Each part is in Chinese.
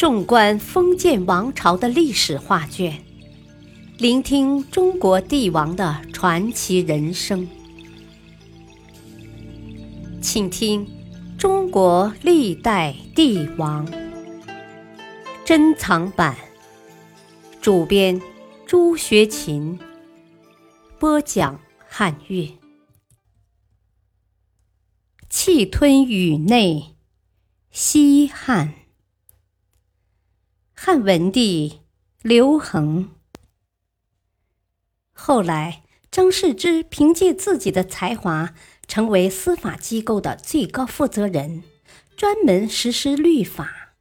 纵观封建王朝的历史画卷，聆听中国帝王的传奇人生，请听《中国历代帝王》珍藏版，主编朱学勤，播讲汉乐，气吞宇内，西汉。汉文帝刘恒，后来张世之凭借自己的才华，成为司法机构的最高负责人，专门实施律法。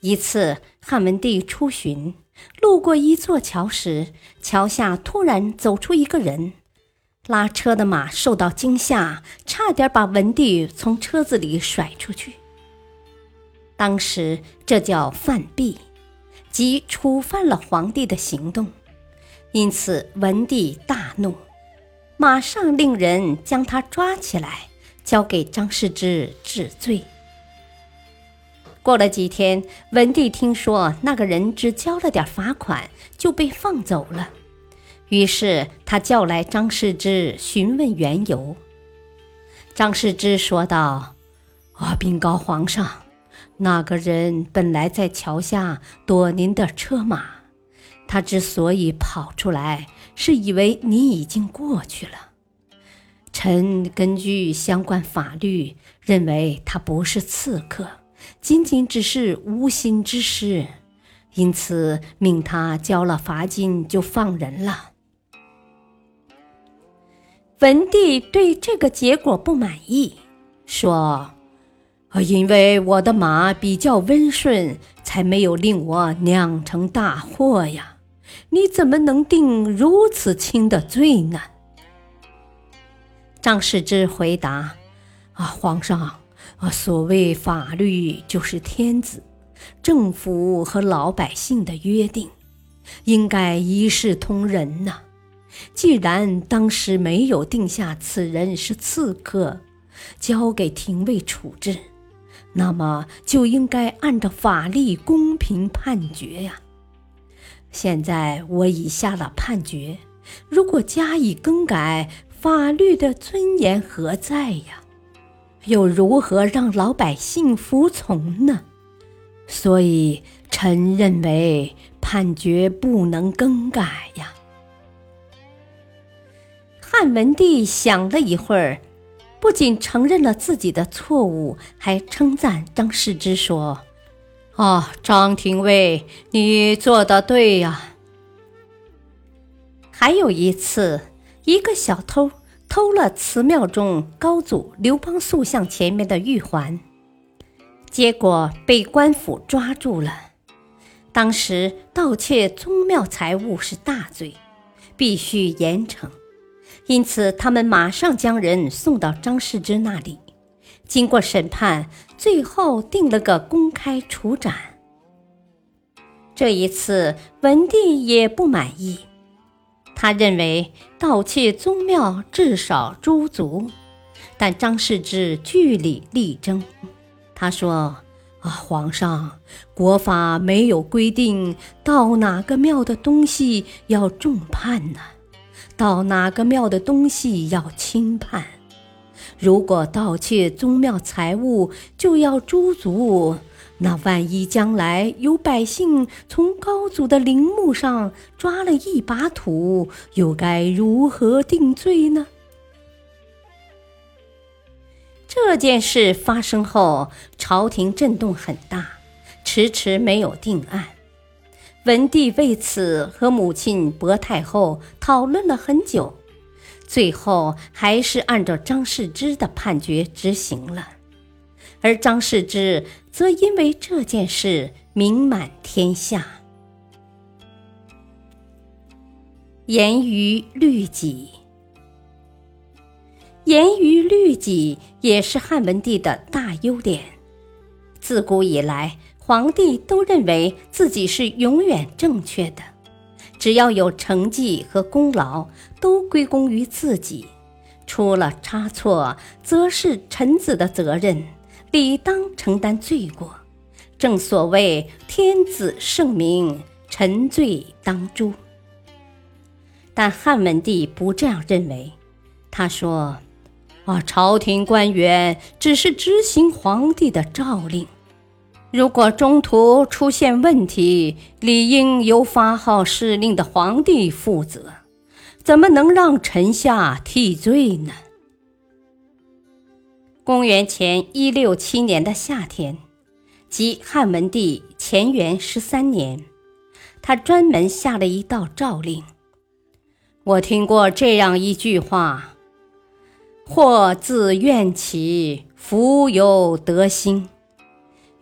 一次，汉文帝出巡，路过一座桥时，桥下突然走出一个人，拉车的马受到惊吓，差点把文帝从车子里甩出去。当时这叫犯弊，即触犯了皇帝的行动，因此文帝大怒，马上令人将他抓起来，交给张世之治罪。过了几天，文帝听说那个人只交了点罚款就被放走了，于是他叫来张世之询问缘由。张世之说道：“我禀告皇上。”那个人本来在桥下躲您的车马，他之所以跑出来，是以为你已经过去了。臣根据相关法律，认为他不是刺客，仅仅只是无心之失，因此命他交了罚金就放人了。文帝对这个结果不满意，说。啊，因为我的马比较温顺，才没有令我酿成大祸呀！你怎么能定如此轻的罪呢？张世之回答：“啊，皇上，啊，所谓法律就是天子、政府和老百姓的约定，应该一视同仁呐。既然当时没有定下此人是刺客，交给廷尉处置。”那么就应该按照法律公平判决呀。现在我已下了判决，如果加以更改，法律的尊严何在呀？又如何让老百姓服从呢？所以臣认为判决不能更改呀。汉文帝想了一会儿。不仅承认了自己的错误，还称赞张世之说：“哦，张廷尉，你做的对呀。”还有一次，一个小偷偷了祠庙中高祖刘邦塑像前面的玉环，结果被官府抓住了。当时盗窃宗庙财物是大罪，必须严惩。因此，他们马上将人送到张世之那里。经过审判，最后定了个公开处斩。这一次，文帝也不满意，他认为盗窃宗庙至少诛族，但张世之据理力争。他说：“啊，皇上，国法没有规定盗哪个庙的东西要重判呢。”到哪个庙的东西要轻判，如果盗窃宗庙财物就要诛族，那万一将来有百姓从高祖的陵墓上抓了一把土，又该如何定罪呢？这件事发生后，朝廷震动很大，迟迟没有定案。文帝为此和母亲薄太后讨论了很久，最后还是按照张世之的判决执行了。而张世之则因为这件事名满天下。严于律己，严于律己也是汉文帝的大优点。自古以来。皇帝都认为自己是永远正确的，只要有成绩和功劳，都归功于自己。出了差错，则是臣子的责任，理当承担罪过，正所谓天子圣明，臣罪当诛。但汉文帝不这样认为，他说：“啊，朝廷官员只是执行皇帝的诏令，如果中途出现问题，理应由发号施令的皇帝负责，怎么能让臣下替罪呢？”公元前一六七年的夏天，即汉文帝乾元十三年，他专门下了一道诏令。我听过这样一句话：“祸自怨起，福有德心。”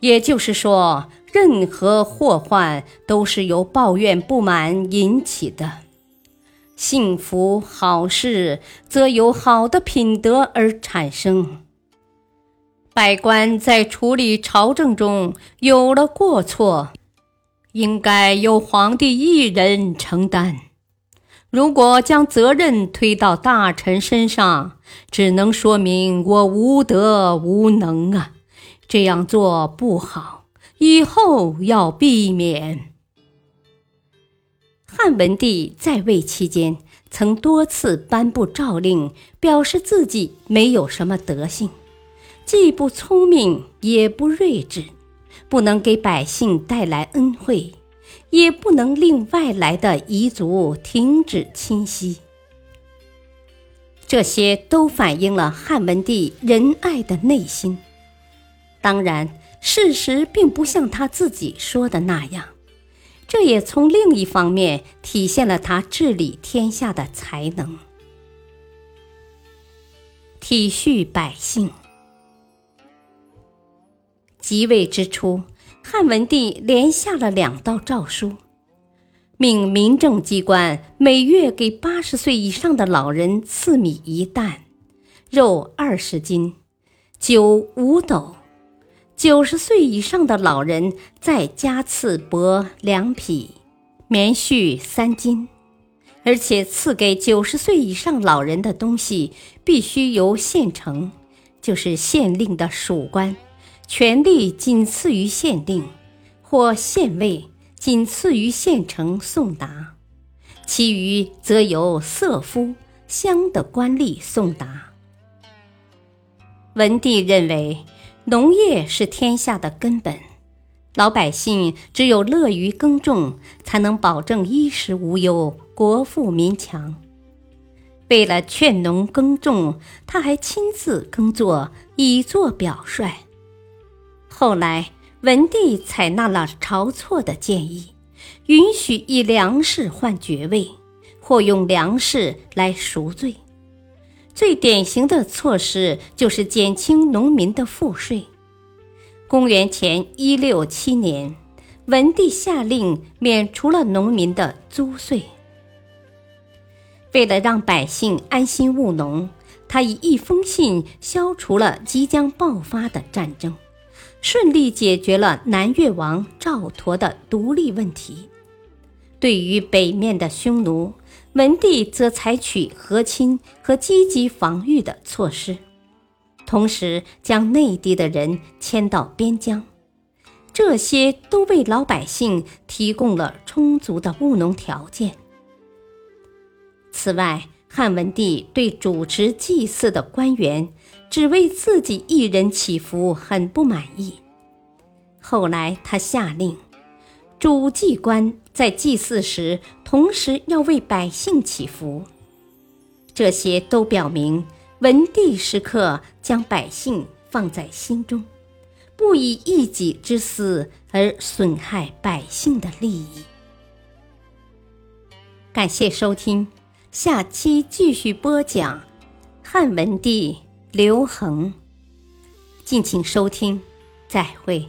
也就是说，任何祸患都是由抱怨不满引起的；幸福好事则由好的品德而产生。百官在处理朝政中有了过错，应该由皇帝一人承担。如果将责任推到大臣身上，只能说明我无德无能啊！这样做不好，以后要避免。汉文帝在位期间，曾多次颁布诏令，表示自己没有什么德性，既不聪明，也不睿智，不能给百姓带来恩惠。也不能令外来的彝族停止侵袭，这些都反映了汉文帝仁爱的内心。当然，事实并不像他自己说的那样，这也从另一方面体现了他治理天下的才能。体恤百姓，即位之初。汉文帝连下了两道诏书，命民政机关每月给八十岁以上的老人赐米一担，肉二十斤，酒五斗；九十岁以上的老人再加赐帛两匹，棉絮三斤。而且赐给九十岁以上老人的东西，必须由县丞，就是县令的属官。权力仅次于县令，或县尉仅次于县丞送达，其余则由色夫、乡的官吏送达。文帝认为，农业是天下的根本，老百姓只有乐于耕种，才能保证衣食无忧、国富民强。为了劝农耕种，他还亲自耕作，以作表率。后来，文帝采纳了晁错的建议，允许以粮食换爵位，或用粮食来赎罪。最典型的措施就是减轻农民的赋税。公元前一六七年，文帝下令免除了农民的租税。为了让百姓安心务农，他以一封信消除了即将爆发的战争。顺利解决了南越王赵佗的独立问题。对于北面的匈奴，文帝则采取和亲和积极防御的措施，同时将内地的人迁到边疆。这些都为老百姓提供了充足的务农条件。此外，汉文帝对主持祭祀的官员。只为自己一人祈福，很不满意。后来他下令，主祭官在祭祀时，同时要为百姓祈福。这些都表明文帝时刻将百姓放在心中，不以一己之私而损害百姓的利益。感谢收听，下期继续播讲汉文帝。刘恒，敬请收听，再会。